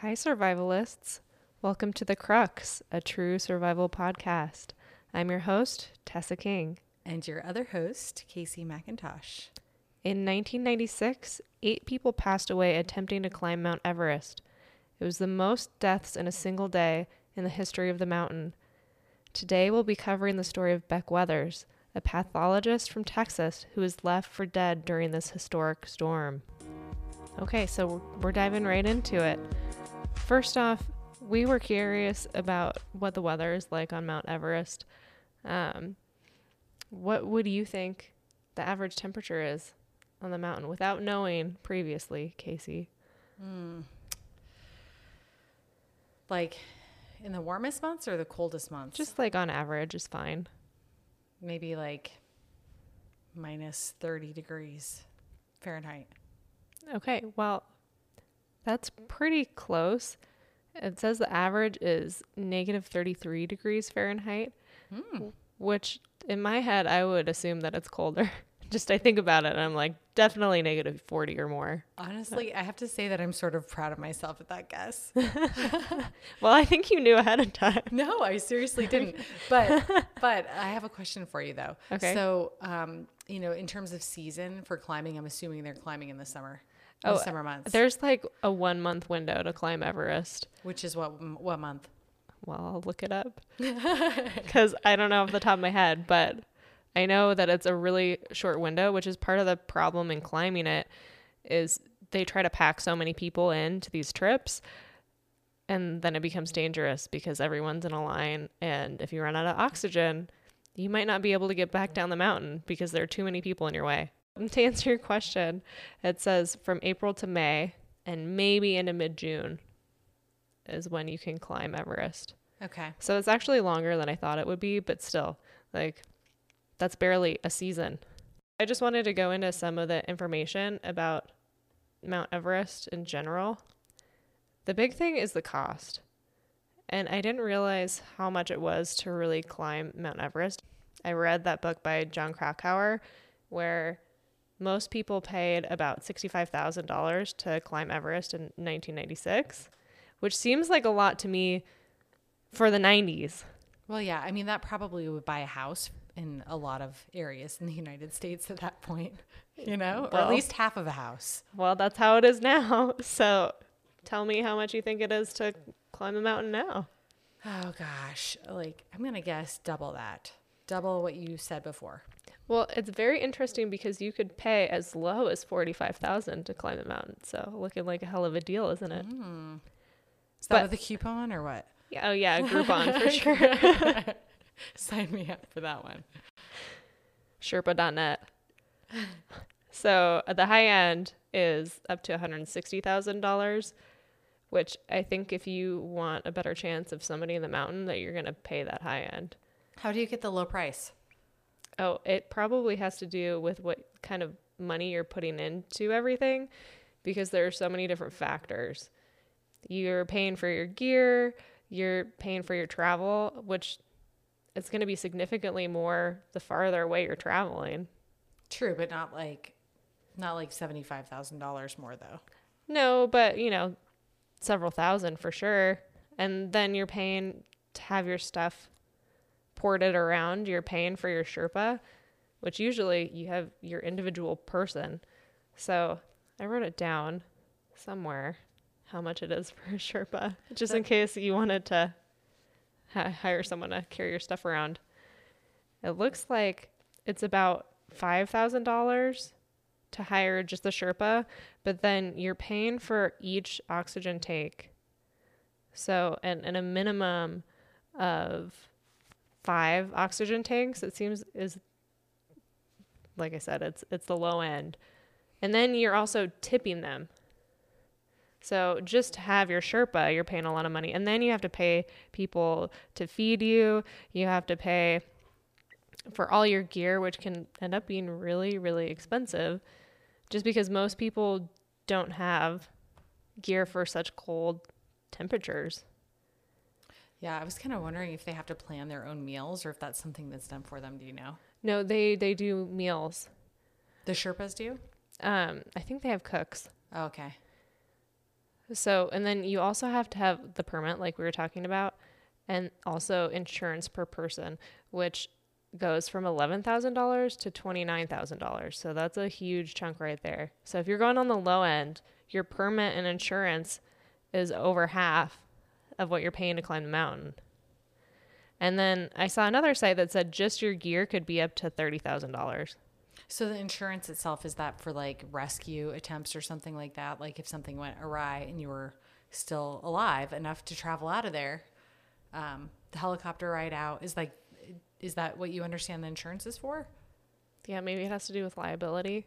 Hi, survivalists. Welcome to The Crux, a true survival podcast. I'm your host, Tessa King. And your other host, Kaycee McIntosh. In 1996, eight people passed away attempting to climb Mount Everest. It was the most deaths in a single day in the history of the mountain. Today, we'll be covering the story of Beck Weathers, a pathologist from Texas who was left for dead during this historic storm. Okay, so we're diving right into it. First off, we were curious about what the weather is like on Mount Everest. Um, what would you think the average temperature is on the mountain without knowing previously, Kaycee? Like in the warmest months or the coldest months? Just like on average is fine. maybe like minus 30 degrees Fahrenheit. Okay, well, that's pretty close. It says the average is negative 33 degrees Fahrenheit, which in my head, I would assume that it's colder. Just I think about it and I'm like, definitely negative 40 or more. Honestly, I have to say that I'm sort of proud of myself at that guess. Well, I think you knew ahead of time. no, I seriously didn't. But but I have a question for you though. Okay. So, um, you know, in terms of season for climbing, I'm assuming they're climbing in the summer. Oh, summer months. There's like a one month window to climb Everest. Which is what what month? Well, I'll look it up because I don't know off the top of my head, but I know that it's a really short window, which is part of the problem in climbing it. Is they try to pack so many people into these trips, and then it becomes dangerous because everyone's in a line, and if you run out of oxygen, you might not be able to get back down the mountain because there are too many people in your way. To answer your question, it says from April to May and maybe into mid June is when you can climb Everest. Okay. So it's actually longer than I thought it would be, but still, like, that's barely a season. I just wanted to go into some of the information about Mount Everest in general. The big thing is the cost. And I didn't realize how much it was to really climb Mount Everest. I read that book by Jon Krakauer where most people paid about $65,000 to climb Everest in 1996, which seems like a lot to me for the 90s. Well, yeah. I mean, that probably would buy a house in a lot of areas in the United States at that point, you know, or at least half of a house. Well, that's how it is now. So tell me how much you think it is to climb a mountain now. Oh gosh, like I'm gonna guess double that, double what you said before. Well, it's very interesting because you could pay as low as 45,000 to climb the mountain. So looking like a hell of a deal, isn't it? it? Is that But- with a coupon or what? Yeah, oh yeah, Groupon for sure. Sign me up for that one. Sherpa.net. So the high end is up to $160,000, which I think if you want a better chance of somebody in the mountain, that you're going to pay that high end. How do you get the low price? Oh, it probably has to do with what kind of money you're putting into everything because there are so many different factors. You're paying for your gear, you're paying for your travel, which it's going to be significantly more the farther away you're traveling. True, but not like, not like seventy five thousand dollars more though. No, but you know, several thousand for sure. And then you're paying to have your stuff ported around. You're paying for your Sherpa, which usually you have your individual person. So I wrote it down somewhere how much it is for a Sherpa, just in case you wanted to ha- hire someone to carry your stuff around. It looks like it's about $5,000 to hire just the Sherpa, but then you're paying for each oxygen take. So, and, and a minimum of five oxygen tanks, it seems is like I said, it's it's the low end. And then you're also tipping them. So just to have your Sherpa, you're paying a lot of money. And then you have to pay people to feed you. You have to pay for all your gear, which can end up being really, really expensive just because most people don't have gear for such cold temperatures. Yeah, I was kind of wondering if they have to plan their own meals or if that's something that's done for them. Do you know? No, they they do meals. The Sherpas do? Um, I think they have cooks. Oh, okay. So, and then you also have to have the permit, like we were talking about, and also insurance per person, which goes from $11,000 to $29,000. So that's a huge chunk right there. So if you're going on the low end, your permit and insurance is over half of what you're paying to climb the mountain. And then I saw another site that said just your gear could be up to $30,000. So the insurance itself is that for like rescue attempts or something like that? Like if something went awry and you were still alive enough to travel out of there, um, the helicopter ride out is like, is that what you understand the insurance is for? Yeah, maybe it has to do with liability.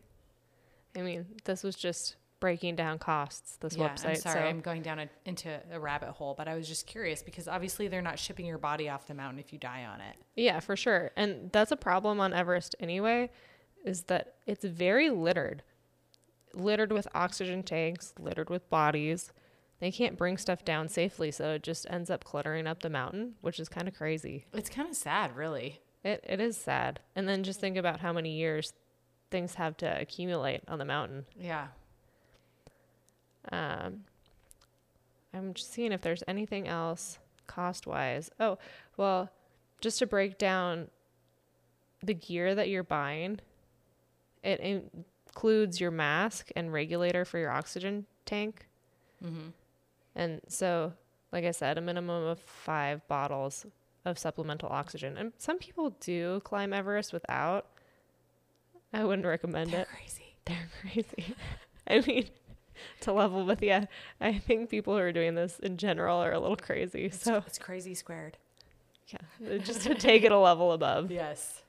I mean, this was just breaking down costs. This yeah, website. I'm sorry, so I'm going down a, into a rabbit hole, but I was just curious because obviously they're not shipping your body off the mountain if you die on it. yeah, for sure. And that's a problem on Everest anyway, is that it's very littered, littered with oxygen tanks, littered with bodies. They can't bring stuff down safely, so it just ends up cluttering up the mountain, which is kind of crazy. It's kind of sad, really. It it is sad. And then just think about how many years things have to accumulate on the mountain. Yeah. Um, I'm just seeing if there's anything else cost wise. Oh, well, just to break down the gear that you're buying, it includes your mask and regulator for your oxygen tank. Mm-hmm. And so, like I said, a minimum of five bottles of supplemental oxygen. And some people do climb Everest without. I wouldn't recommend They're it. crazy. They're crazy. I mean, to level with you, I think people who are doing this in general are a little crazy. It's, So, it's crazy squared. yeah, just to take it a level above. Yes.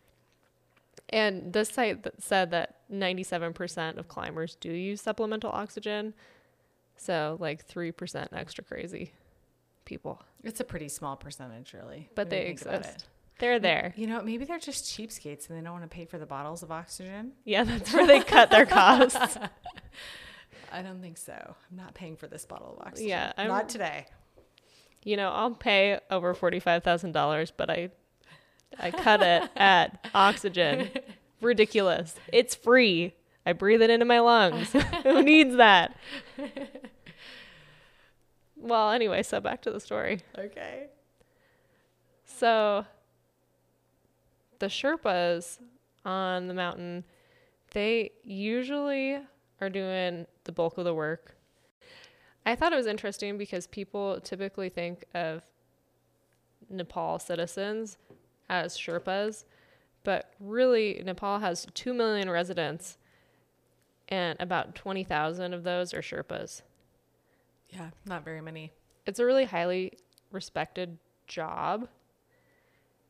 And this site said that 97% of climbers do use supplemental oxygen. So, like 3% extra crazy people. It's a pretty small percentage, really. But they exist. They're there. You know, maybe they're just cheapskates and they don't want to pay for the bottles of oxygen. Yeah, that's where they cut their costs. I don't think so. I'm not paying for this bottle of oxygen. Yeah, I'm- not today. You know, I'll pay over $45,000, but I I cut it at oxygen. Ridiculous. It's free. I breathe it into my lungs. Who needs that? well, anyway, so back to the story. Okay. So the Sherpas on the mountain, they usually are doing the bulk of the work. I thought it was interesting because people typically think of Nepal citizens as Sherpas, but really Nepal has 2 million residents and about 20,000 of those are Sherpas. Yeah, not very many. it's a really highly respected job.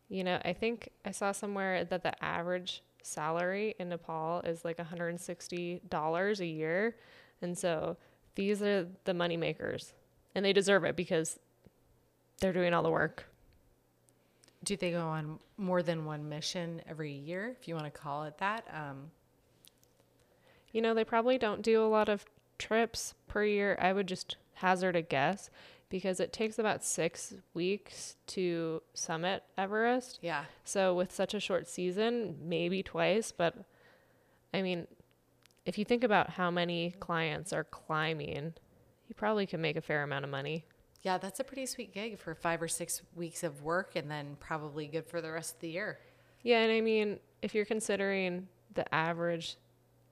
You know, I think I saw somewhere that the average salary in Nepal is like $160 a year. And so these are the money makers. And they deserve it because they're doing all the work. Do they go on more than one mission every year, if you want to call it that? Um, You know, they probably don't do a lot of trips per year. I would just hazard a guess because it takes about six weeks to summit Everest. yeah. So with such a short season, maybe twice, but I mean, if you think about how many clients are climbing, you probably can make a fair amount of money. Yeah, that's a pretty sweet gig for five or six weeks of work and then probably good for the rest of the year. Yeah, and I mean, if you're considering the average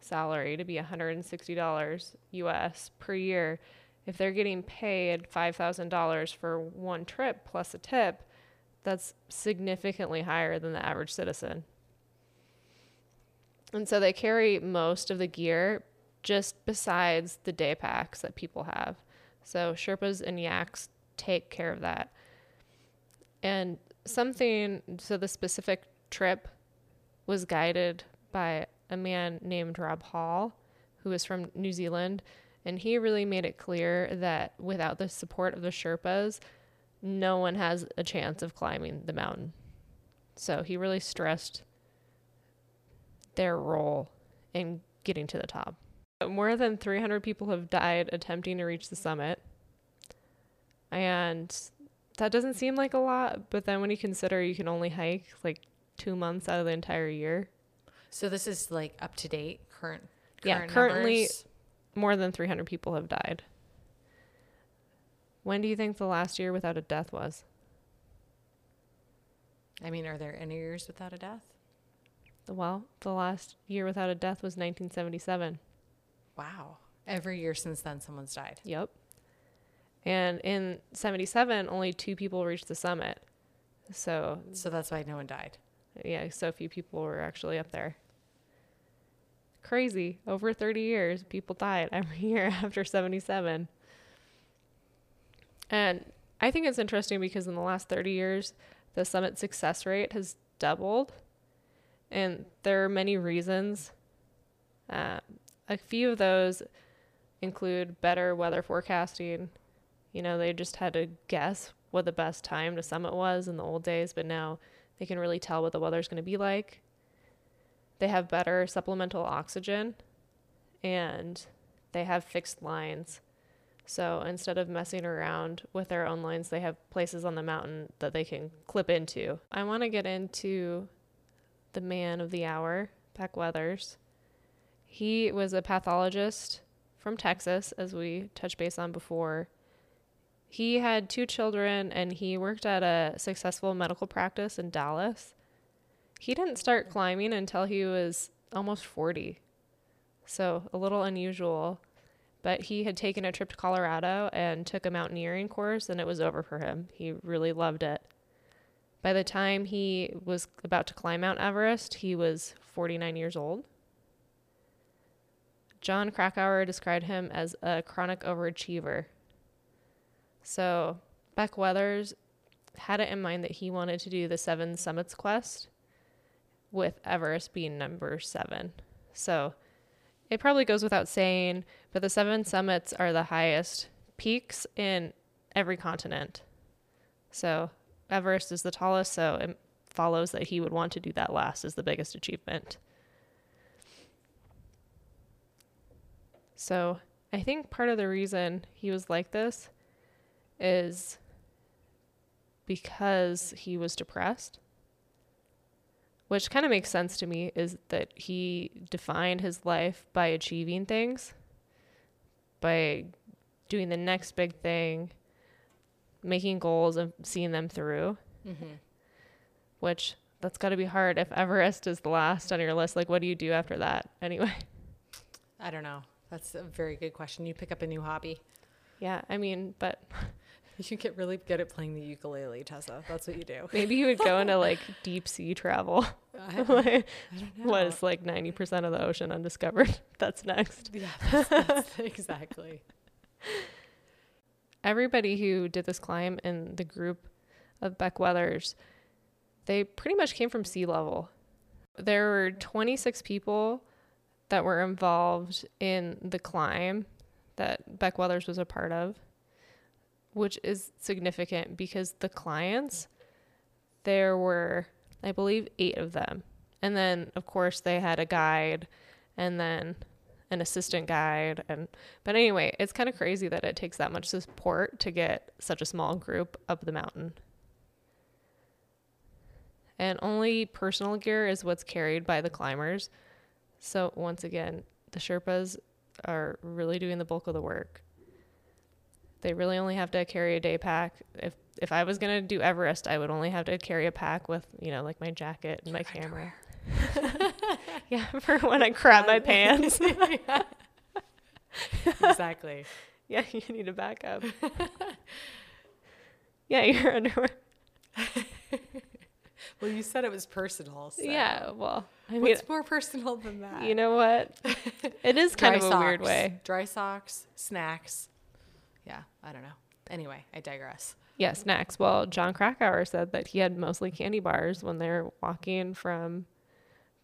salary to be $160 US per year, if they're getting paid $5,000 for one trip plus a tip, that's significantly higher than the average citizen. And so they carry most of the gear just besides the day packs that people have. So Sherpas and yaks take care of that. And something, so the specific trip was guided by a man named Rob Hall, who is from New Zealand. And he really made it clear that without the support of the Sherpas, no one has a chance of climbing the mountain. So he really stressed their role in getting to the top. More than 300 people have died attempting to reach the summit. And that doesn't seem like a lot, but then when you consider you can only hike like two months out of the entire year, So this is like up to date, current. Yeah, currently- numbers? More than 300 people have died. When do you think the last year without a death was? I mean, are there any years without a death? Well, the last year without a death was 1977. Wow. Every year since then, someone's died. Yep. And in 77, only two people reached the summit. So, So that's why no one died. yeah, so few people were actually up there. Crazy. Over 30 years, people died every year after 77. And I think it's interesting because in the last 30 years, the summit success rate has doubled. And there are many reasons. Uh, a few of those include better weather forecasting. You know, they just had to guess what the best time to summit was in the old days, but now they can really tell what the weather's going to be like. They have better supplemental oxygen and they have fixed lines. So instead of messing around with their own lines, they have places on the mountain that they can clip into. I want to get into the man of the hour, Beck Weathers. He was a pathologist from Texas, as we touched base on before. He had two children and he worked at a successful medical practice in Dallas. He didn't start climbing until he was almost 40. So, a little unusual. But he had taken a trip to Colorado and took a mountaineering course, and it was over for him. He really loved it. By the time he was about to climb Mount Everest, he was 49 years old. Jon Krakauer described him as a chronic overachiever. So, Beck Weathers had it in mind that he wanted to do the Seven Summits quest, with Everest being number seven. So, it probably goes without saying, but the seven summits are the highest peaks in every continent. So, Everest is the tallest, so it follows that he would want to do that last as the biggest achievement. So, I think part of the reason he was like this is because he was depressed. Which kind of makes sense to me is that he defined his life by achieving things, by doing the next big thing, making goals and seeing them through. Mm-hmm. Which that's got to be hard if Everest is the last on your list. Like, what do you do after that anyway? I don't know. That's a very good question. You pick up a new hobby. Yeah, I mean, but You should get really good at playing the ukulele, Tessa. That's what you do. maybe you would go into like deep sea travel. I, Like, I don't know. what is like 90% of the ocean undiscovered? That's next. Yeah, that's, that's exactly. everybody who did this climb in the group of Beck Weathers, they pretty much came from sea level. There were 26 people that were involved in the climb that Beck Weathers was a part of, which is significant because the clients, there were, I believe, eight of them. And then, of course, they had a guide and then an assistant guide and but anyway it's kind of crazy that it takes that much support to get such a small group up the mountain. And only personal gear is what's carried by the climbers. So once again the sherpas are really doing the bulk of the work they really only have to carry a day pack if if i was going to do everest i would only have to carry a pack with you know like my jacket and my camera yeah for when i crap my pants exactly. Yeah, you need a backup. yeah, your underwear. Well, you said it was personal. So. Yeah, well, I mean, What's more personal than that? you know what? It is kind Dry of a weird way. Dry socks, snacks. Yeah, I don't know. Anyway, I digress. Yeah, snacks. Well, Jon Krakauer said that he had mostly candy bars when they're walking from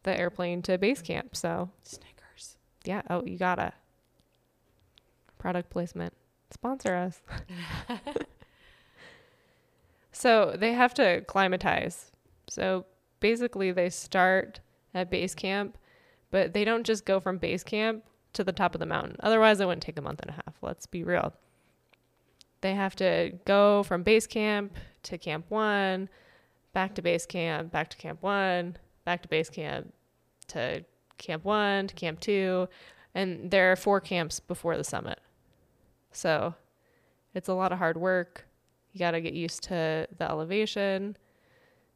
the airplane to base camp. So, Snickers. yeah, oh, you gotta. Product placement. Sponsor us. so, they have to climatize. So, basically, they start at base camp, but they don't just go from base camp to the top of the mountain. Otherwise, it wouldn't take a month and a half. Let's be real. They have to go from base camp to camp one, back to base camp, back to camp one, back to base camp, to camp one, to camp two. And there are four camps before the summit. So It's a lot of hard work. You got to get used to the elevation.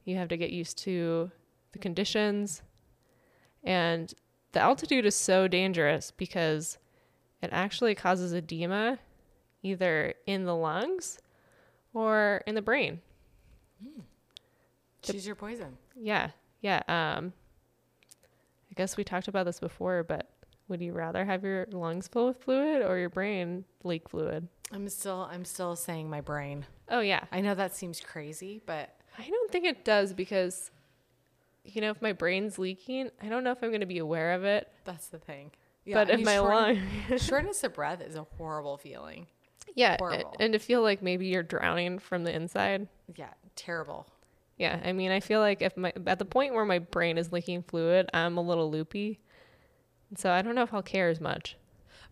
You have to get used to the conditions. And the altitude is so dangerous because it actually causes edema either in the lungs or in the brain. Choose your poison. Yeah. Yeah. Um I guess we talked about this before, but would you rather have your lungs full with fluid or your brain leak fluid? I'm still I'm still saying my brain. Oh yeah. I know that seems crazy, but I don't think it does because you know, if my brain's leaking, I don't know if I'm going to be aware of it. that's the thing. Yeah, but I if mean, my lung shortness of breath is a horrible feeling. Yeah, Horrible. and to feel like maybe you're drowning from the inside. Yeah, terrible. Yeah, I mean, I feel like if my at the point where my brain is leaking fluid, I'm a little loopy. So I don't know if I'll care as much.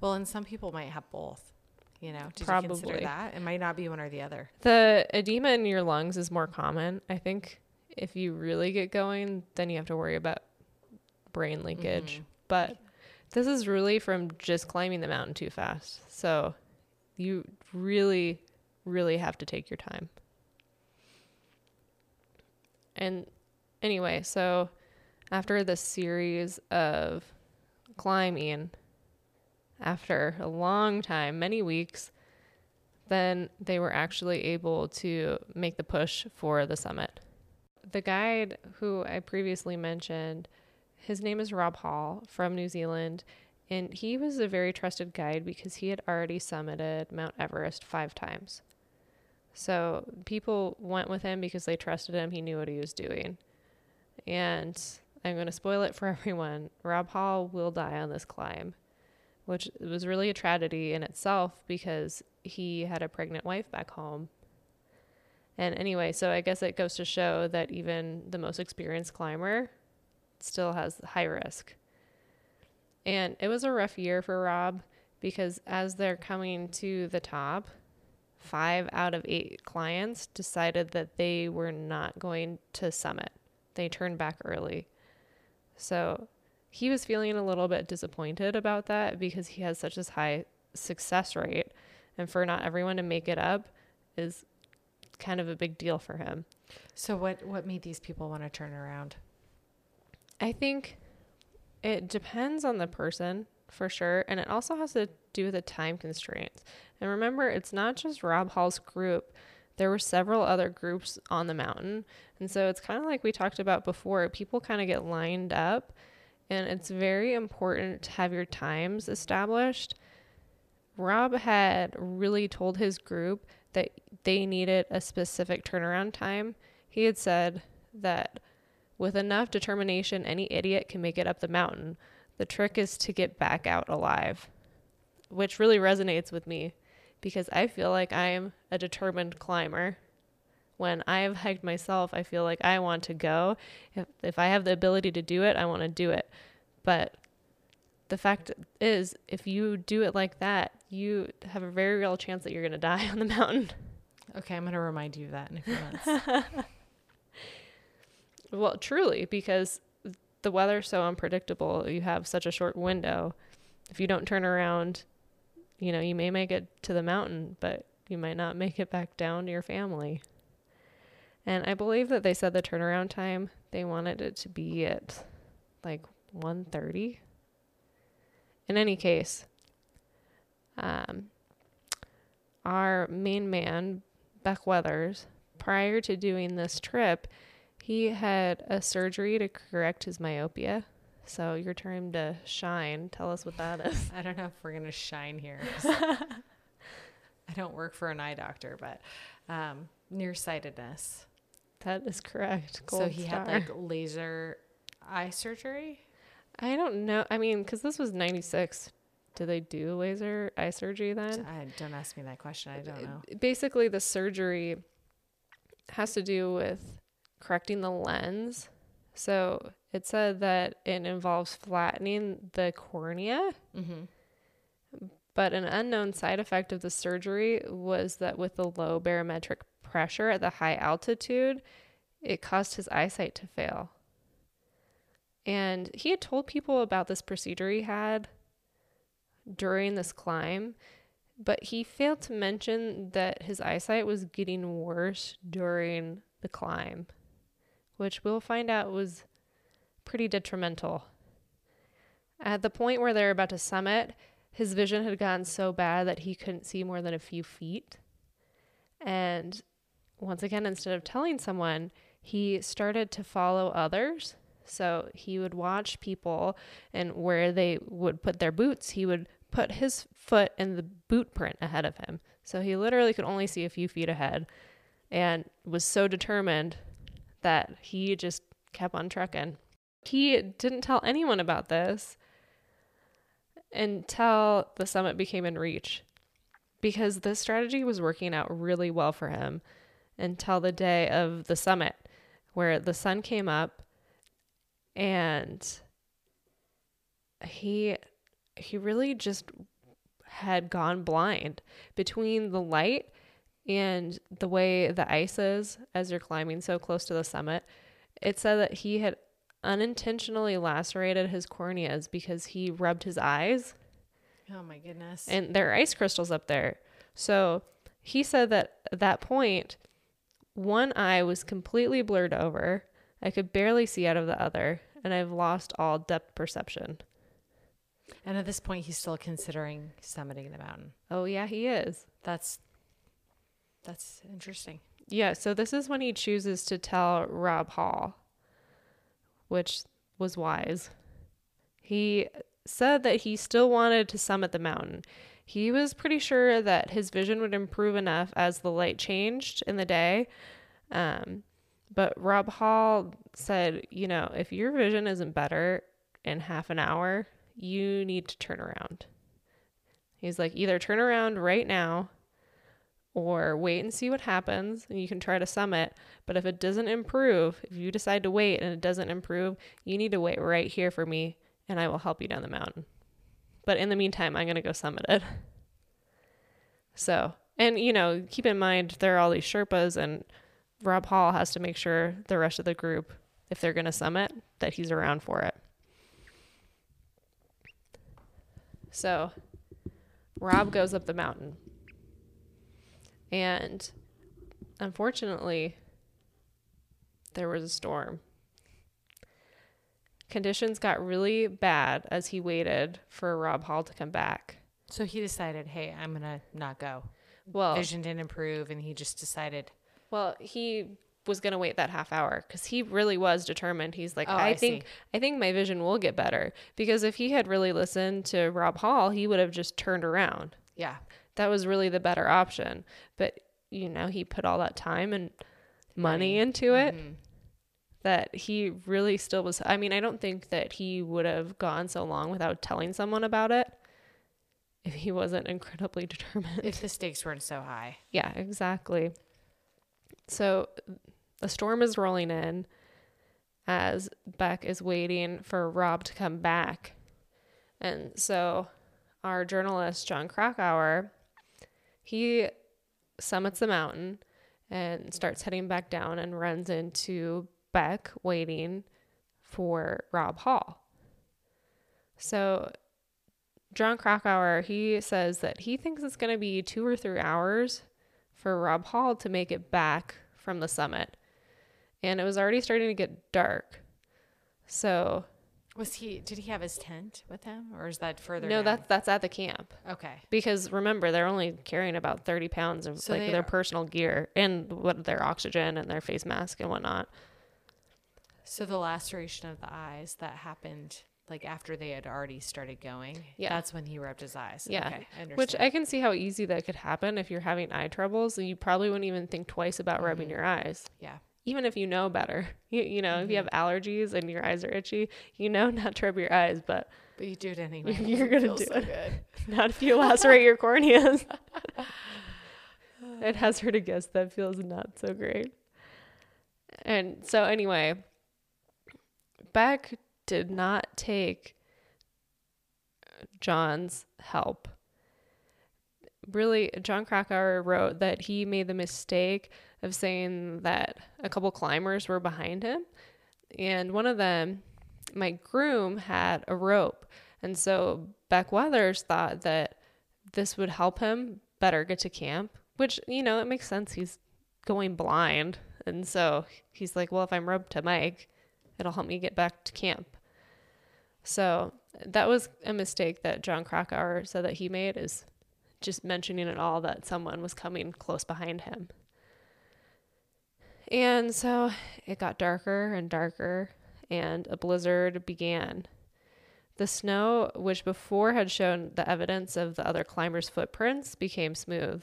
Well, and some people might have both. You know, did you Probably. consider that? It might not be one or the other. The edema in your lungs is more common. I think if you really get going, then you have to worry about brain leakage. Mm-hmm. But this is really from just climbing the mountain too fast. So you really, really have to take your time. And anyway, so after this series of climbing, after a long time, many weeks, then they were actually able to make the push for the summit. The guide who I previously mentioned, his name is Rob Hall from New Zealand, and he was a very trusted guide because he had already summited Mount Everest five times. So people went with him because they trusted him, he knew what he was doing. And I'm going to spoil it for everyone Rob Hall will die on this climb, which was really a tragedy in itself because he had a pregnant wife back home. And anyway, so I guess it goes to show that even the most experienced climber still has high risk. And it was a rough year for Rob because as they're coming to the top, five out of eight clients decided that they were not going to summit. They turned back early. So he was feeling a little bit disappointed about that because he has such a high success rate. And for not everyone to make it up is kind of a big deal for him. So what what made these people want to turn around? I think it depends on the person for sure. And it also has to do with the time constraints. And remember, it's not just Rob Hall's group, there were several other groups on the mountain. And so it's kind of like we talked about before people kind of get lined up. And it's very important to have your times established. Rob had really told his group that they needed a specific turnaround time. He had said that with enough determination, any idiot can make it up the mountain. The trick is to get back out alive, which really resonates with me because I feel like I'm a determined climber. When I've hiked myself, I feel like I want to go. If, if I have the ability to do it, I want to do it. But the fact is, if you do it like that, you have a very real chance that you're going to die on the mountain. Okay, I'm gonna remind you of that in a few months. Well, truly, because the weather's so unpredictable, you have such a short window. If you don't turn around, you know, you may make it to the mountain, but you might not make it back down to your family. And I believe that they said the turnaround time, they wanted it to be at like 1:30. In any case, um, our main man, Beck Weathers, prior to doing this trip, he had a surgery to correct his myopia. So your turn to shine. Tell us what that is. I don't know if we're gonna shine here. I don't work for an eye doctor, but um, nearsightedness. That is correct. so he star. had like laser eye surgery. I don't know. I mean, because this was 96. Do they do laser eye surgery then? I, don't ask me that question. I don't know. Basically, the surgery has to do with correcting the lens. So it said that it involves flattening the cornea. Mm-hmm. But an unknown side effect of the surgery was that with the low barometric pressure at the high altitude, it caused his eyesight to fail. And he had told people about this procedure he had during this climb. But he failed to mention that his eyesight was getting worse during the climb, which we'll find out was pretty detrimental. At the point where they're about to summit, his vision had gotten so bad that he couldn't see more than a few feet. And once again, instead of telling someone, he started to follow others. So he would watch people and where they would put their boots, he would put his foot in the boot print ahead of him. So he literally could only see a few feet ahead and was so determined that he just kept on trucking. He didn't tell anyone about this until the summit became in reach because this strategy was working out really well for him until the day of the summit where the sun came up and he he really just had gone blind between the light and the way the ice is as you're climbing so close to the summit it said that he had unintentionally lacerated his corneas because he rubbed his eyes Oh my goodness. and there are ice crystals up there. So he said that at that point, one eye was completely blurred over. I could barely see out of the other, and I've lost all depth perception. and at this point, he's still considering summiting the mountain. Oh, yeah, he is. That's that's interesting. Yeah, so this is when he chooses to tell Rob Hall, which was wise. He said that he still wanted to summit the mountain. He was pretty sure that his vision would improve enough as the light changed in the day. Um, but Rob Hall said, you know, if your vision isn't better in half an hour, you need to turn around. He's like, either turn around right now or wait and see what happens and you can try to summit but if it doesn't improve if you decide to wait and it doesn't improve you need to wait right here for me and i will help you down the mountain. But in the meantime i'm going to go summit it. So and you know keep in mind there are all these sherpas and rob hall has to make sure the rest of the group if they're going to summit that he's around for it. So rob goes up the mountain and unfortunately, there was a storm. Conditions got really bad as he waited for Rob Hall to come back. So he decided, hey, I'm gonna not go. Well, Vision didn't improve, and he just decided. well, he was going to wait that half hour because he really was determined. He's like, Oh, I, I think, see. I think my vision will get better because if he had really listened to Rob Hall, he would have just turned around. Yeah, that was really the better option. But you know, he put all that time and money into it Mhm. that he really still was. I mean, I don't think that he would have gone so long without telling someone about it if he wasn't incredibly determined. if the stakes weren't so high. yeah, exactly. So a storm is rolling in as Beck is waiting for Rob to come back. And so our journalist, Jon Krakauer, he summits the mountain and starts heading back down and runs into Beck waiting for Rob Hall. So Jon Krakauer, he says that he thinks it's going to be two or three hours for Rob Hall to make it back from the summit. And it was already starting to get dark. So, Was he? Did he have his tent with him, or is that further? no, down? that's that's at the camp. okay. Because remember, they're only carrying about 30 pounds of So like their personal gear and what their oxygen and their face mask and whatnot. So the laceration of the eyes that happened like after they had already started going. Yeah. That's when he rubbed his eyes. Yeah. Okay. I understand. Which I can see how easy that could happen if you're having eye troubles. And you probably wouldn't even think twice about rubbing Mm-hmm. your eyes. yeah. Even if you know better. You, you know, if you Mm-hmm. have allergies and your eyes are itchy, you know not to rub your eyes, but But you do it anyway. You're gonna do so it. good. not if you lacerate your corneas. I'd hazard a guess that feels not so great. And so, anyway, Beck did not take Jon's help. Really, Jon Krakauer wrote that he made the mistake of saying that a couple climbers were behind him. And one of them, Mike Groom, had a rope. And so Beck Weathers thought that this would help him better get to camp, which, you know, it makes sense. He's going blind. And so he's like, well, if I'm roped to Mike, it'll help me get back to camp. So that was a mistake that Jon Krakauer said that he made is just mentioning at all that someone was coming close behind him. And so it got darker and darker, and a blizzard began. The snow, which before had shown the evidence of the other climbers' footprints, became smooth.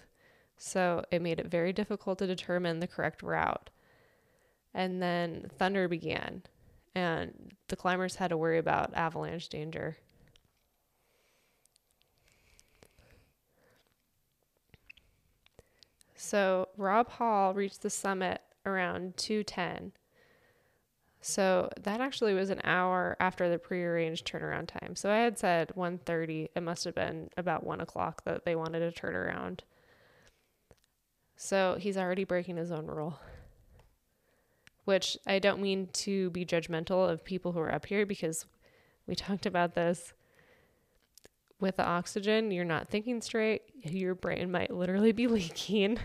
So it made it very difficult to determine the correct route. And then thunder began, and the climbers had to worry about avalanche danger. So Rob Hall reached the summit around 210. So that actually was an hour after the prearranged turnaround time. So I had said 1.30. It must have been about 1 o'clock that they wanted to turn around. So he's already breaking his own rule which I don't mean to be judgmental of people who are up here because we talked about this. With the oxygen, you're not thinking straight. Your brain might literally be leaking.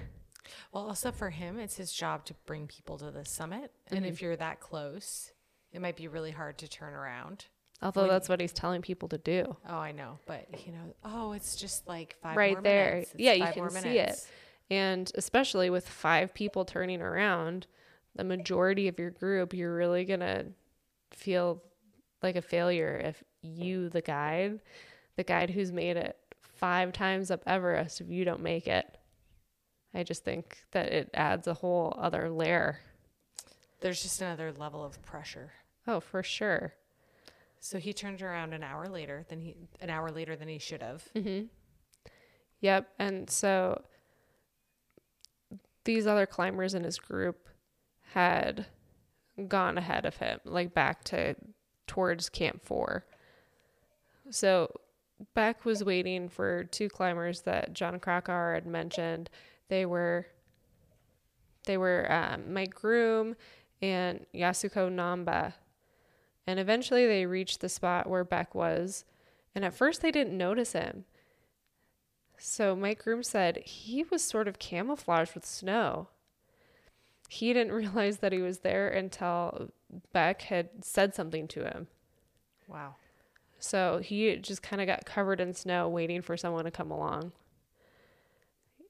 Well, also for him, it's his job to bring people to the summit. And Mm-hmm. if you're that close, it might be really hard to turn around. Although When- that's what he's telling people to do. Oh, I know. But, you know, oh, it's just like five Right more there. Yeah, you can see it. And especially with five people turning around, the majority of your group, you're really going to feel like a failure if you, the guide, the guide who's made it five times up Everest, if you don't make it. I just think that it adds a whole other layer. There's just another level of pressure. Oh, for sure. So he turned around an hour later than he an hour later than he should have. Mm-hmm. Yep. And so these other climbers in his group had gone ahead of him, like back to towards Camp Four. So Beck was waiting for two climbers that Jon Krakauer had mentioned. They were they were um, Mike Groom and Yasuko Namba. And eventually they reached the spot where Beck was. And at first they didn't notice him. So Mike Groom said he was sort of camouflaged with snow. He didn't realize that he was there until Beck had said something to him. Wow. So he just kind of got covered in snow waiting for someone to come along.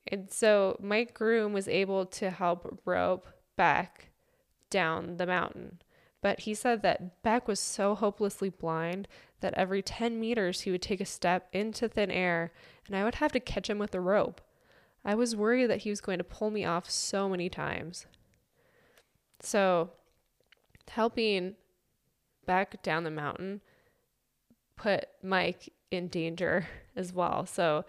And so Mike Groom was able to help rope Beck down the mountain. But he said that Beck was so hopelessly blind that every 10 meters he would take a step into thin air and I would have to catch him with a rope. I was worried that he was going to pull me off so many times. So, helping Beck down the mountain put Mike in danger as well. So,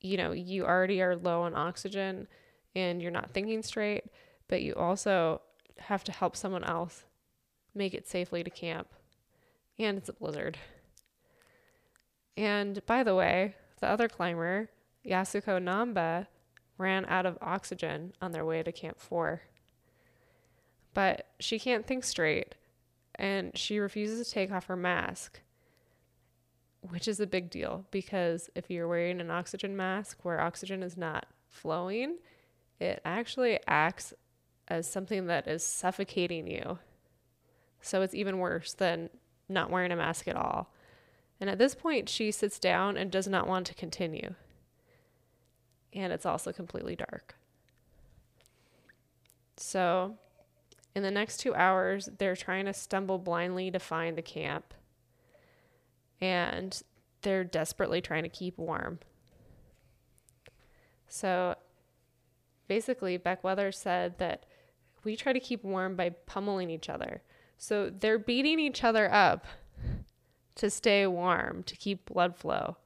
you know, you already are low on oxygen and you're not thinking straight, but you also have to help someone else make it safely to camp. And it's a blizzard. And by the way, the other climber, Yasuko Namba, ran out of oxygen on their way to Camp 4. But she can't think straight and she refuses to take off her mask which is a big deal because if you're wearing an oxygen mask where oxygen is not flowing, it actually acts as something that is suffocating you. So it's even worse than not wearing a mask at all. And at this point, she sits down and does not want to continue. And it's also completely dark. So, in the next two hours, they're trying to stumble blindly to find the camp and they're desperately trying to keep warm. So basically, Beck Weather said that we try to keep warm by pummeling each other. So they're beating each other up to stay warm, to keep blood flow.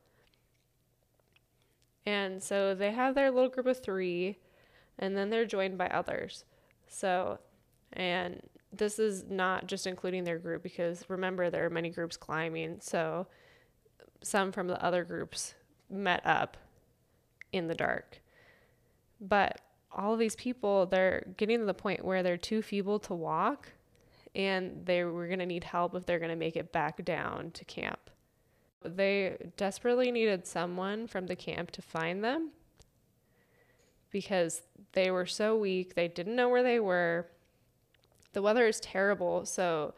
And so they have their little group of three, and then they're joined by others. So, and this is not just including their group because remember there are many groups climbing so some from the other groups met up in the dark but all of these people they're getting to the point where they're too feeble to walk and they were going to need help if they're going to make it back down to camp They desperately needed someone from the camp to find them because they were so weak. They didn't know where they were. The weather is terrible, so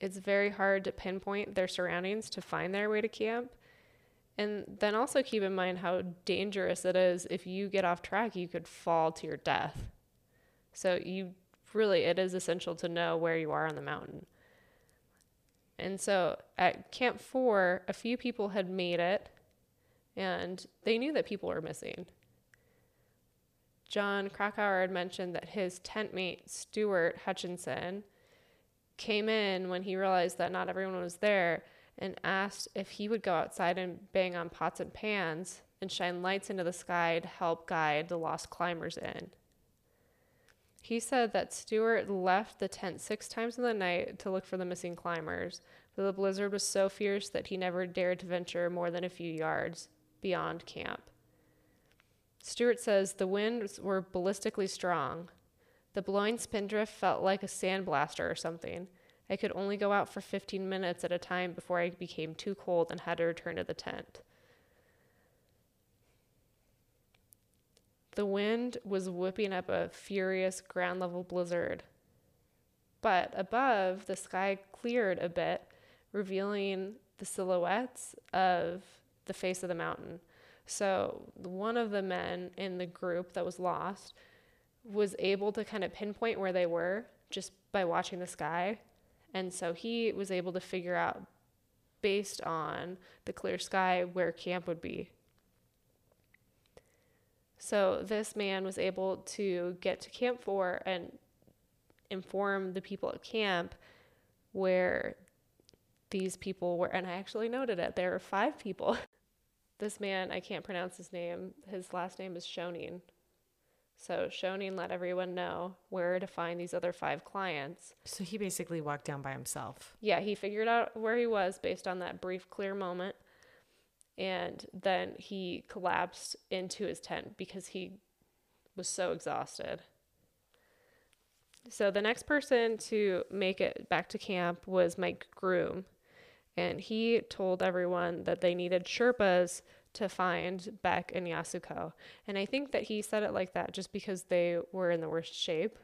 it's very hard to pinpoint their surroundings to find their way to camp. And then also keep in mind how dangerous it is if you get off track, you could fall to your death. So you really it is essential to know where you are on the mountain. And so at Camp 4, a few people had made it and they knew that people were missing. Jon Krakauer had mentioned that his tent mate, Stuart Hutchinson, came in when he realized that not everyone was there and asked if he would go outside and bang on pots and pans and shine lights into the sky to help guide the lost climbers in. He said that Stuart left the tent six times in the night to look for the missing climbers, but the blizzard was so fierce that he never dared to venture more than a few yards beyond camp. Stuart says the winds were ballistically strong. The blowing spindrift felt like a sandblaster or something. I could only go out for 15 minutes at a time before I became too cold and had to return to the tent. The wind was whipping up a furious ground level blizzard. But above, the sky cleared a bit, revealing the silhouettes of the face of the mountain. So one of the men in the group that was lost was able to kind of pinpoint where they were just by watching the sky. And so he was able to figure out, based on the clear sky, where camp would be. So this man was able to get to Camp 4 and inform the people at camp where these people were. And I actually noted it. There were five people this man, I can't pronounce his name. His last name is Schoening. So Schoening let everyone know where to find these other five clients. So he basically walked down by himself. Yeah, he figured out where he was based on that brief, clear moment. And then he collapsed into his tent because he was so exhausted. So the next person to make it back to camp was Mike Groom and he told everyone that they needed Sherpas to find Beck and Yasuko. And I think that he said it like that just because they were in the worst shape.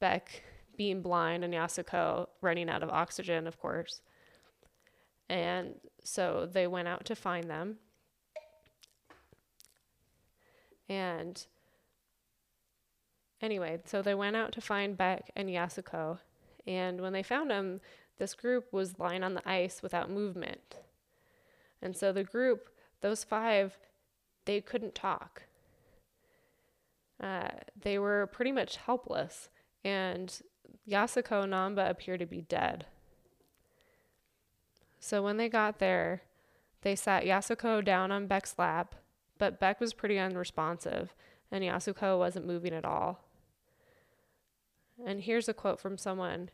Beck being blind and Yasuko running out of oxygen, of course. And so they went out to find them. And anyway, so they went out to find Beck and Yasuko. And when they found them, this group was lying on the ice without movement. And so the group, those five, they couldn't talk. Uh, they were pretty much helpless, and Yasuko and Namba appeared to be dead. So when they got there, they sat Yasuko down on Beck's lap, but Beck was pretty unresponsive, and Yasuko wasn't moving at all. And here's a quote from someone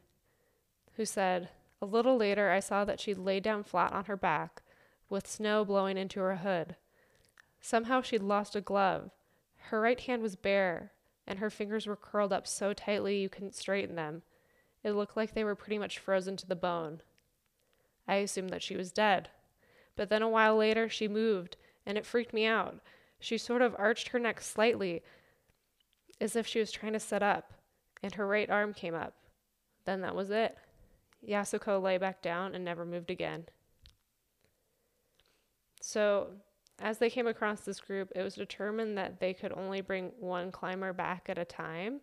who said, a little later, I saw that she'd laid down flat on her back, with snow blowing into her hood. Somehow she'd lost a glove. Her right hand was bare, and her fingers were curled up so tightly you couldn't straighten them. It looked like they were pretty much frozen to the bone. I assumed that she was dead. But then a while later, she moved, and it freaked me out. She sort of arched her neck slightly, as if she was trying to sit up, and her right arm came up. Then that was it. Yasuko lay back down and never moved again. So, as they came across this group, it was determined that they could only bring one climber back at a time.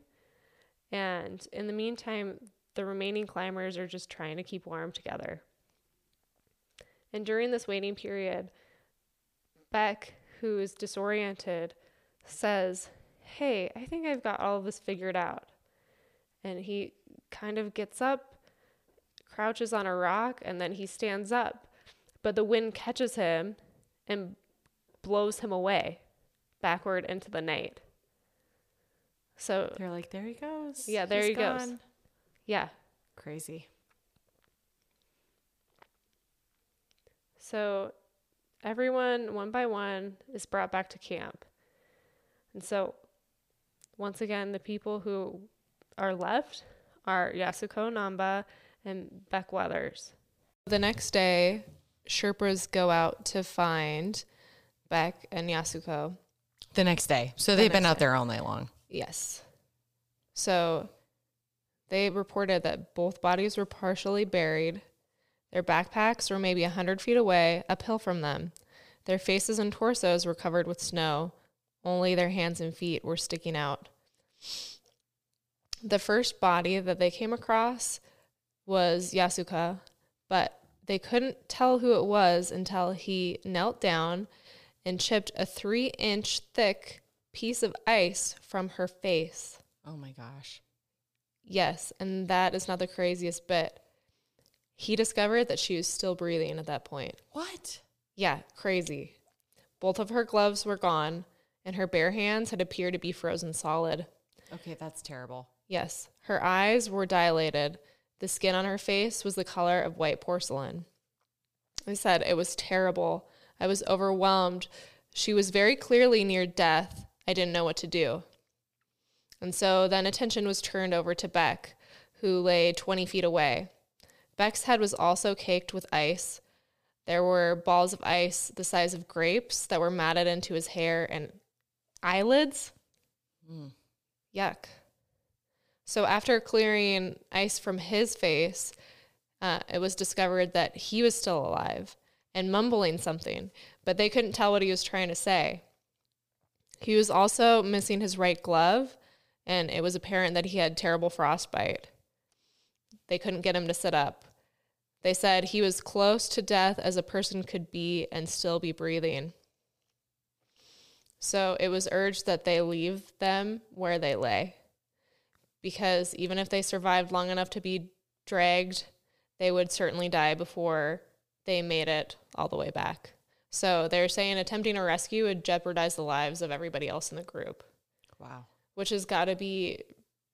And in the meantime, the remaining climbers are just trying to keep warm together. And during this waiting period, Beck, who is disoriented, says, Hey, I think I've got all this figured out. And he kind of gets up crouches on a rock, and then he stands up. But the wind catches him and blows him away backward into the night. So they're like, there he goes. Yeah, there He's he gone. goes. Yeah. Crazy. So everyone, one by one, is brought back to camp. And so, once again, the people who are left are Yasuko Namba and Beck Weathers. The next day, Sherpas go out to find Beck and Yasuko. The next day. So they've been next out there all night long. Yes. So they reported that both bodies were partially buried. Their backpacks were maybe a 100 feet away, uphill from them. Their faces and torsos were covered with snow. Only their hands and feet were sticking out. The first body that they came across was Yasuko, but they couldn't tell who it was until he knelt down and chipped a three inch thick piece of ice from her face. Oh my gosh. Yes, and that is not the craziest bit. He discovered that she was still breathing at that point. What? Yeah, crazy. Both of her gloves were gone, and her bare hands had appeared to be frozen solid. Okay, that's terrible. Yes, her eyes were dilated. The skin on her face was the color of white porcelain. I said it was terrible. I was overwhelmed. She was very clearly near death. I didn't know what to do. And so then attention was turned over to Beck, who lay 20 feet away. Beck's head was also caked with ice. There were balls of ice the size of grapes that were matted into his hair and eyelids. Mm. Yuck. So after clearing ice from his face, uh, it was discovered that he was still alive and mumbling something, but they couldn't tell what he was trying to say. He was also missing his right glove, and it was apparent that he had terrible frostbite. They couldn't get him to sit up. They said he was close to death as a person could be and still be breathing. So it was urged that they leave them where they lay. Because even if they survived long enough to be dragged, they would certainly die before they made it all the way back. So they're saying attempting a rescue would jeopardize the lives of everybody else in the group, Wow. which has got to be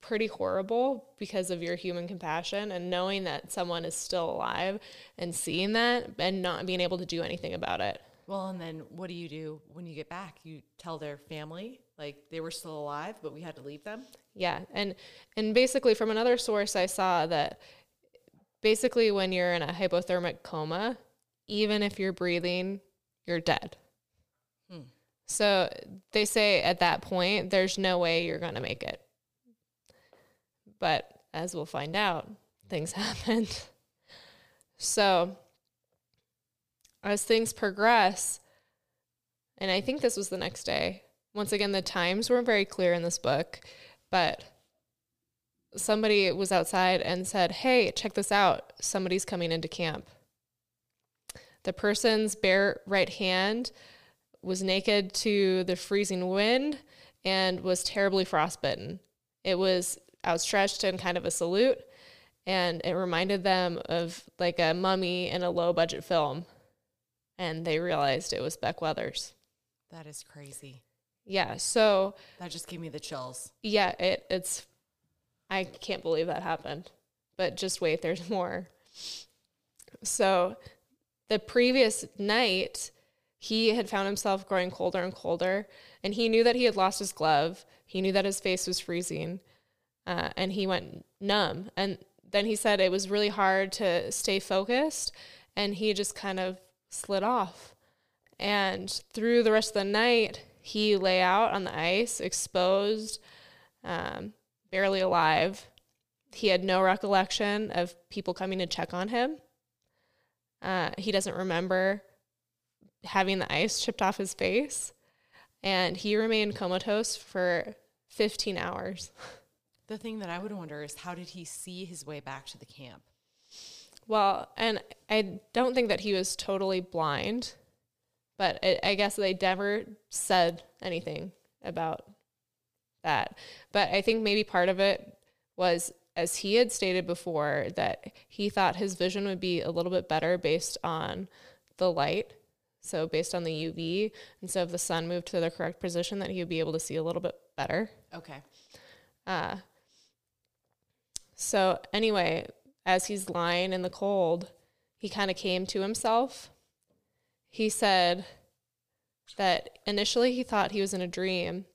pretty horrible because of your human compassion and knowing that someone is still alive and seeing that and not being able to do anything about it. Well, and then what do you do when you get back? You tell their family like they were still alive, but we had to leave them. Yeah, and and basically from another source I saw that basically when you're in a hypothermic coma, even if you're breathing, you're dead. Hmm. So they say at that point there's no way you're going to make it. But as we'll find out, things happened. So as things progress, and I think this was the next day. Once again, the times weren't very clear in this book, but somebody was outside and said, Hey, check this out. Somebody's coming into camp. The person's bare right hand was naked to the freezing wind and was terribly frostbitten. It was outstretched in kind of a salute, and it reminded them of like a mummy in a low budget film. And they realized it was Beck Weathers. That is crazy. Yeah, so That just gave me the chills. yeah, it it's I can't believe that happened. But just wait, there's more. So the previous night, he had found himself growing colder and colder, and he knew that he had lost his glove. He knew that his face was freezing, uh, and he went numb. And then he said it was really hard to stay focused, and he just kind of slid off. And through the rest of the night, he lay out on the ice, exposed, um, barely alive. He had no recollection of people coming to check on him. Uh, he doesn't remember having the ice chipped off his face. And he remained comatose for 15 hours. The thing that I would wonder is how did he see his way back to the camp? Well, and I don't think that he was totally blind, but it, I guess they never said anything about that. But I think maybe part of it was, as he had stated before, that he thought his vision would be a little bit better based on the light. So, based on the UV. And so, if the sun moved to the correct position, that he would be able to see a little bit better. Okay. Uh, so anyway, as he's lying in the cold, he kind of came to himself. He said that initially he thought he was in a dream.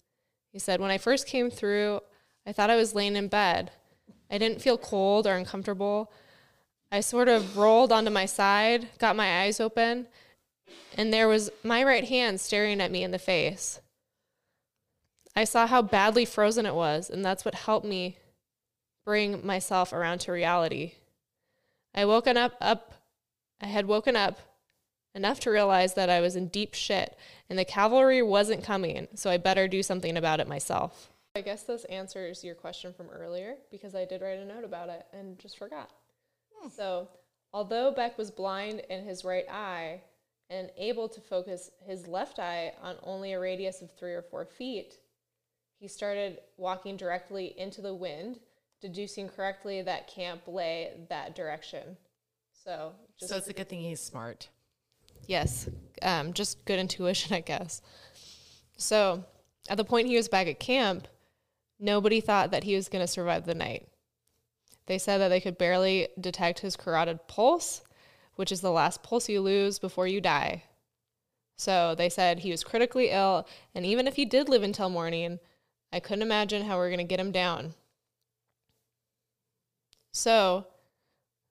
He said, When I first came through, I thought I was laying in bed. I didn't feel cold or uncomfortable. I sort of rolled onto my side, got my eyes open, and there was my right hand staring at me in the face. I saw how badly frozen it was, and that's what helped me bring myself around to reality. I woken up up I had woken up enough to realize that I was in deep shit and the cavalry wasn't coming, so I better do something about it myself. I guess this answers your question from earlier because I did write a note about it and just forgot. Hmm. So, although Beck was blind in his right eye and able to focus his left eye on only a radius of three or four feet, he started walking directly into the wind, deducing correctly that camp lay that direction. So, just So it's a good thing he's smart. Yes, um, just good intuition, I guess. So, at the point he was back at camp, nobody thought that he was going to survive the night. They said that they could barely detect his carotid pulse, which is the last pulse you lose before you die. So, they said he was critically ill, and even if he did live until morning, I couldn't imagine how we are going to get him down. So,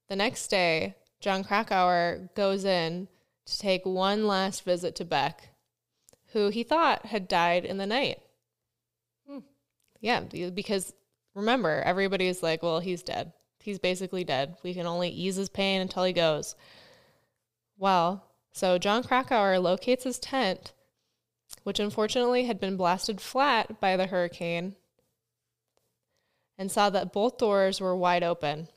the next day, Jon Krakauer goes in to take one last visit to Beck, who he thought had died in the night. Hmm. Yeah, because remember, everybody's like, well, he's dead. He's basically dead. We can only ease his pain until he goes. Well, so Jon Krakauer locates his tent, which unfortunately had been blasted flat by the hurricane, and saw that both doors were wide open.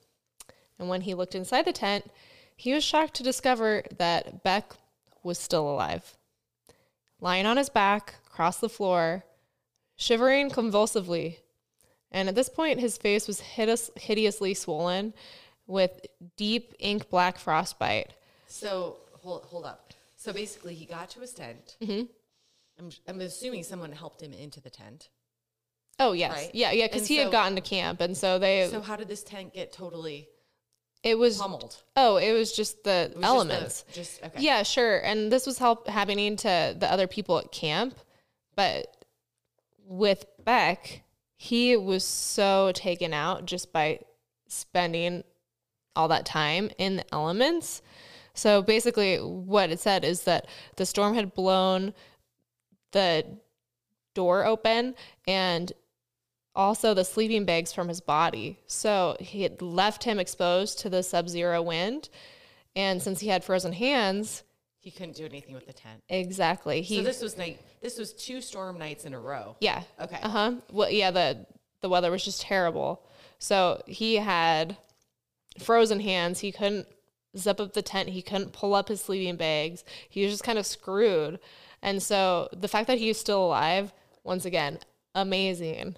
And when he looked inside the tent, he was shocked to discover that Beck was still alive. Lying on his back across the floor, shivering convulsively. And at this point, his face was hideous, hideously swollen with deep ink black frostbite. So hold hold up. So basically, he got to his tent. Mm-hmm. I'm I'm assuming someone helped him into the tent. Oh, yes. Right. Yeah, yeah, because he so- had gotten to camp. And so they, So how did this tent get totally it was, pummeled? oh, it was just the was just the- elements. Just, okay. Yeah, sure. And this was help happening to the other people at camp, but with Beck, he was so taken out just by spending all that time in the elements. So basically, what it said is that the storm had blown the door open and also the sleeping bags from his body. So he had left him exposed to the sub zero wind. And since he had frozen hands, He couldn't do anything with the tent. exactly. He so this was night. This was two storm nights in a row. yeah. Okay. Uh huh. Well, yeah. The the weather was just terrible. So he had frozen hands. He couldn't zip up the tent. He couldn't pull up his sleeping bags. He was just kind of screwed. And so the fact that he was still alive, once again, amazing.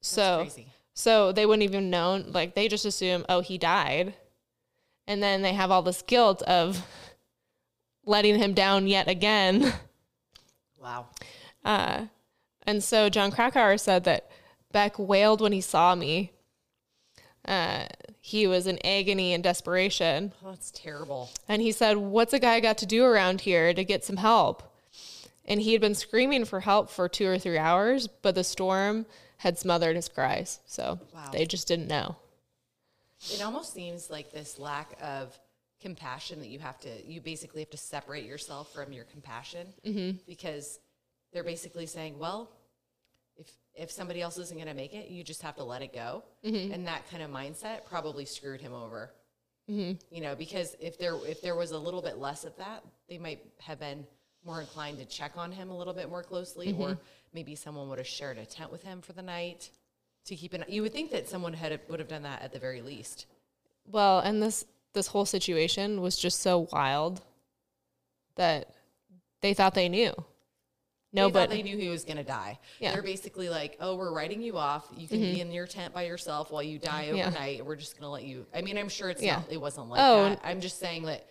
So so they wouldn't even known. Like they just assume, oh, he died, and then they have all this guilt of letting him down yet again. Wow. Uh, and so Jon Krakauer said that Beck wailed when he saw me. Uh, he was in agony and desperation. Oh, that's terrible. And he said, What's a guy got to do around here to get some help? And he had been screaming for help for two or three hours, but the storm had smothered his cries. So Wow. they just didn't know. It almost seems like this lack of compassion that you have to, you basically have to separate yourself from your compassion Mm-hmm. because they're basically saying, well, if if somebody else isn't going to make it, you just have to let it go. Mm-hmm. And that kind of mindset probably screwed him over. You know, because if there if there was a little bit less of that, they might have been more inclined to check on him a little bit more closely, or maybe someone would have shared a tent with him for the night to keep an. You would think that someone had would have done that at the very least. Well, and this this whole situation was just so wild that they thought they knew. No, they but they knew he was going to die. Yeah. Mm-hmm. They're basically like, "Oh, we're writing you off. You can be in your tent by yourself while you die Yeah. overnight. We're just going to let you." I mean, I'm sure it's Yeah. not. It wasn't like Oh, that. I'm just saying that,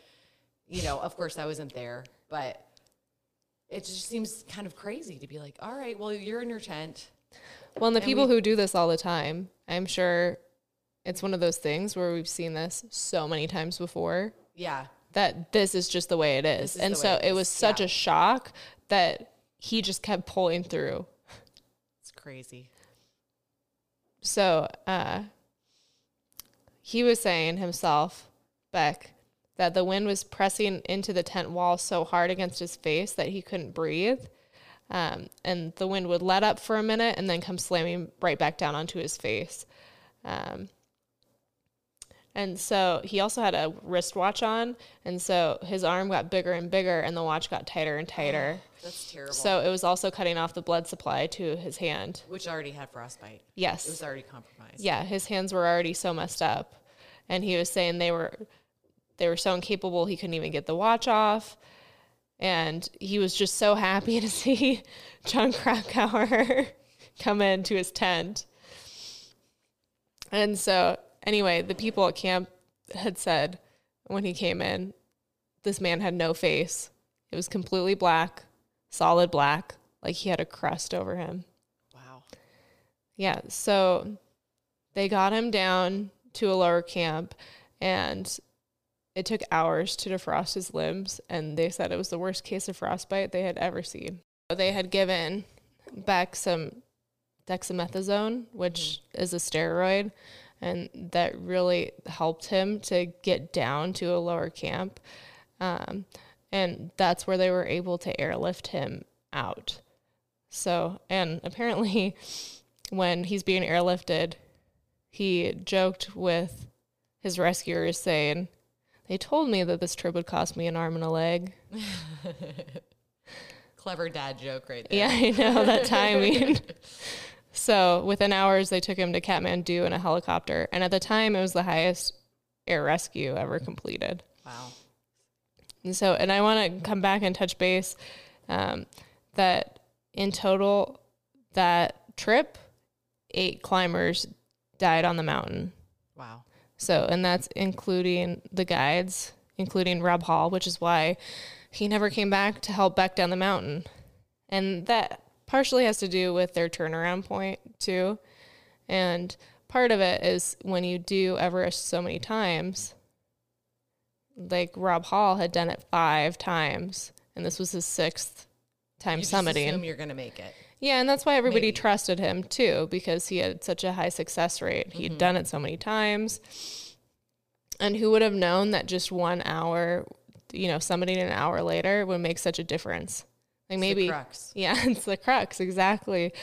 you know, of course I wasn't there, but it just seems kind of crazy to be like, "All right, well, you're in your tent." well, and the and people we- who do this all the time, I'm sure it's one of those things where we've seen this so many times before Yeah, that this is just the way it is. Is and so it it was such yeah. a shock that he just kept pulling through. it's crazy. So, uh, he was saying himself, Beck, that the wind was pressing into the tent wall so hard against his face that he couldn't breathe. Um, and the wind would let up for a minute and then come slamming right back down onto his face. Um, and so he also had a wristwatch on, and so his arm got bigger and bigger, and the watch got tighter and tighter. That's terrible. So it was also cutting off the blood supply to his hand. Which already had frostbite. Yes. It was already compromised. yeah, his hands were already so messed up, and he was saying they were they were so incapable he couldn't even get the watch off, and he was just so happy to see Jon Krakauer come into his tent. And so, anyway, the people at camp had said when he came in, this man had no face. It was completely black, solid black, like he had a crust over him. Wow. Yeah, so they got him down to a lower camp and it took hours to defrost his limbs and they said it was the worst case of frostbite they had ever seen. They had given Beck some dexamethasone, which is a steroid, and that really helped him to get down to a lower camp. Um, and that's where they were able to airlift him out. So, and apparently, when he's being airlifted, he joked with his rescuers, saying, They told me that this trip would cost me an arm and a leg. Clever dad joke right there. Yeah, I know that timing. so, within hours, they took him to Kathmandu in a helicopter. And at the time, it was the highest air rescue ever completed. Wow. And so, and I want to come back and touch base um, that in total, that trip, eight climbers died on the mountain. Wow. So, and that's including the guides, including Rob Hall, which is why he never came back to help Beck down the mountain. And that partially has to do with their turnaround point, too. And part of it is when you do Everest so many times, like Rob Hall had done it five times, and this was his sixth time You summiting. assume you're gonna make it. Yeah, and that's why everybody Maybe. trusted him too, because he had such a high success rate. He'd mm-hmm. done it so many times. And who would have known that just one hour, you know, somebody an hour later would make such a difference? Like It's the maybe, crux. yeah, it's the crux, exactly.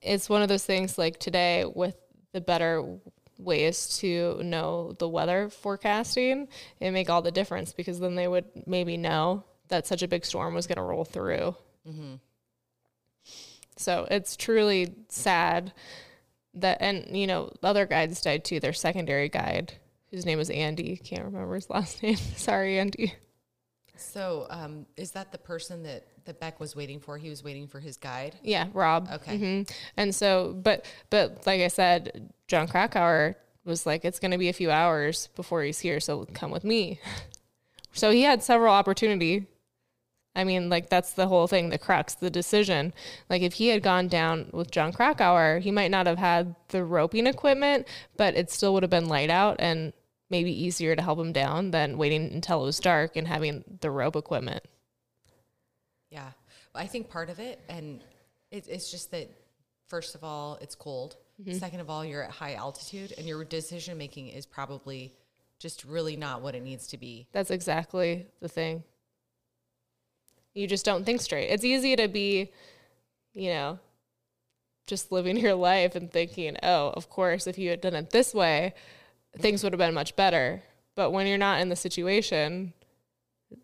It's one of those things like today with the better ways to know the weather forecasting, it make all the difference because then they would maybe know that such a big storm was going to roll through. Mm-hmm. So it's truly sad that, and you know, other guides died too. Their secondary guide, whose name was Andy, can't remember his last name. Sorry, Andy. So, um, is that the person that that Beck was waiting for? He was waiting for his guide. Yeah, Rob. Okay. hmm And so, but but like I said, Jon Krakauer was like, it's going to be a few hours before he's here, so come with me. so he had several opportunity. I mean, like that's the whole thing, the crux, the decision. Like if he had gone down with Jon Krakauer, he might not have had the roping equipment, but it still would have been light out and maybe easier to help him down than waiting until it was dark and having the rope equipment. Yeah, I think part of it, and it, it's just that first of all, it's cold. Mm-hmm. Second of all, you're at high altitude, and your decision making is probably just really not what it needs to be. That's exactly the thing. You just don't think straight. It's easy to be, you know, just living your life and thinking, oh, of course, if you had done it this way, things would have been much better. But when you're not in the situation,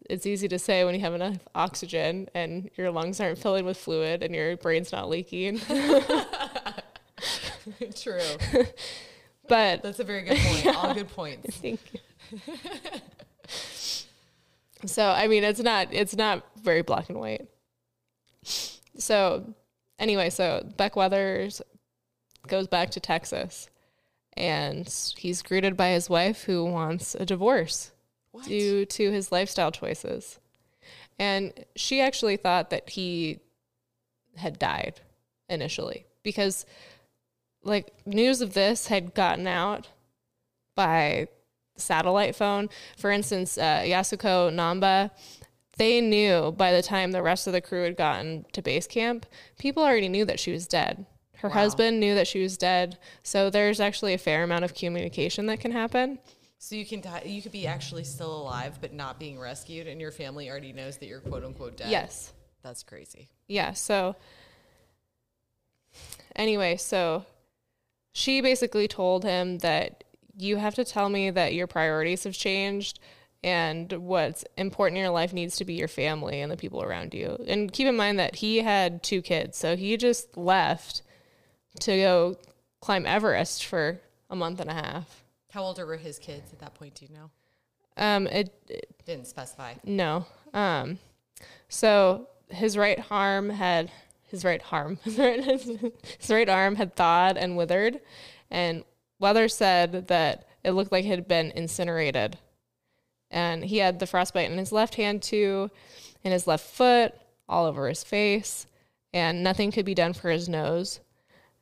it's easy to say when you have enough oxygen and your lungs aren't filling with fluid and your brain's not leaking. True. but That's a very good point. All good points. Thank you. So I mean, it's not it's not very black and white. So anyway, so Beck Weathers goes back to Texas, and he's greeted by his wife who wants a divorce What? due to his lifestyle choices, and she actually thought that he had died initially because like news of this had gotten out by satellite phone. For instance, uh, Yasuko Namba, they knew by the time the rest of the crew had gotten to base camp, people already knew that she was dead. Her Wow. husband knew that she was dead. So there's actually a fair amount of communication that can happen. So you can die, you could be actually still alive, but not being rescued, and your family already knows that you're quote unquote dead. Yes. that's crazy. Yeah. So, anyway, so she basically told him that you have to tell me that your priorities have changed and what's important in your life needs to be your family and the people around you. And keep in mind that he had two kids. So he just left to go climb Everest for a month and a half. How old were his kids at that point? Do you know? Um, it, Didn't specify. No. Um, so his right arm had his right arm, his right arm had thawed and withered, and Weather said that it looked like it had been incinerated. And he had the frostbite in his left hand too, in his left foot, all over his face, and nothing could be done for his nose.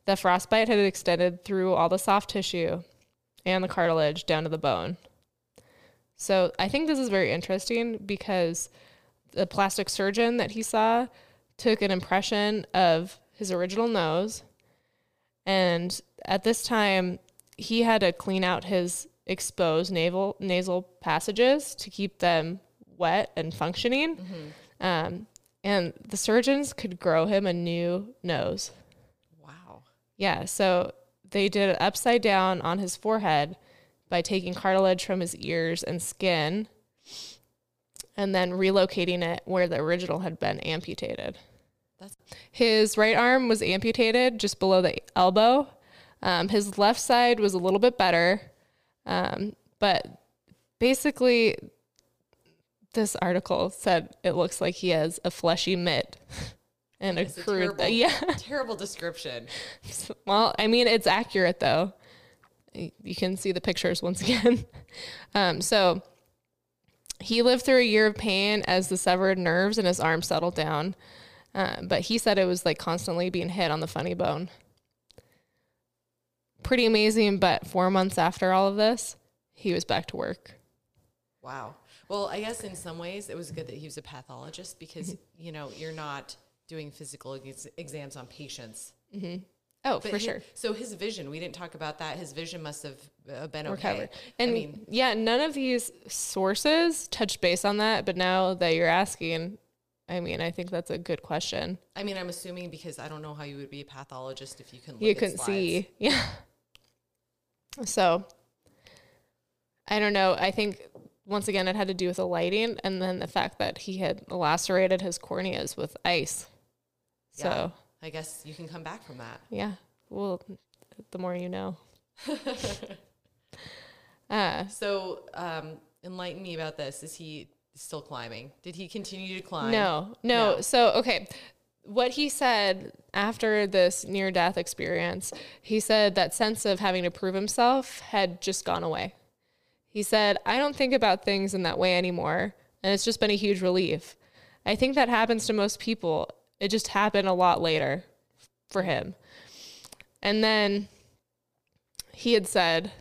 The frostbite had extended through all the soft tissue and the cartilage down to the bone. So I think this is very interesting because the plastic surgeon that he saw took an impression of his original nose. And at this time, he had to clean out his exposed naval nasal passages to keep them wet and functioning. Um, and the surgeons could grow him a new nose. Wow. Yeah, so they did it upside down on his forehead by taking cartilage from his ears and skin and then relocating it where the original had been amputated. That's His right arm was amputated just below the elbow. Um, his left side was a little bit better. Um, but basically, this article said it looks like he has a fleshy mitt and a crude. terrible, yeah. terrible description. Well, I mean, it's accurate though. You can see the pictures once again. Um, so he lived through a year of pain as the severed nerves in his arm settled down. Uh, but he said it was like constantly being hit on the funny bone. Pretty amazing, but four months after all of this, he was back to work. Wow. Well, I guess in some ways it was good that he was a pathologist because Mm-hmm. you know you're not doing physical ex- exams on patients. Oh, But for hi- sure. So his vision, we didn't talk about that. His vision must have uh, been okay. recovered. And I mean, yeah, none of these sources touched base on that. But now that you're asking, I mean, I think that's a good question. I mean, I'm assuming because I don't know how you would be a pathologist if you couldn't. you at couldn't see. Yeah. So I don't know. I think once again it had to do with the lighting and then the fact that he had lacerated his corneas with ice. So I guess you can come back from that. yeah, well, the more you know. uh, So, um, enlighten me about this. Is he still climbing? Did he continue to climb? No, no, No. So, okay. What he said after this near death experience, he said that sense of having to prove himself had just gone away. He said, I don't think about things in that way anymore. And it's just been a huge relief. I think that happens to most people. It just happened a lot later for him. And then he had said,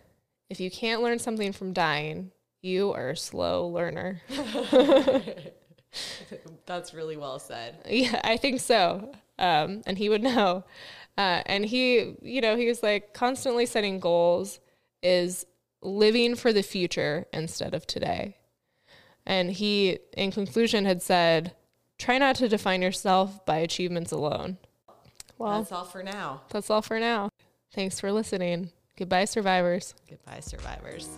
if you can't learn something from dying, you are a slow learner. That's really well said. Yeah, I think so. Um, and he would know. Uh, and he, you know, he was like constantly setting goals is living for the future instead of today. And he, in conclusion, had said, try not to define yourself by achievements alone. Well, That's all for now. that's all for now. Thanks for listening. Goodbye, survivors. Goodbye, survivors.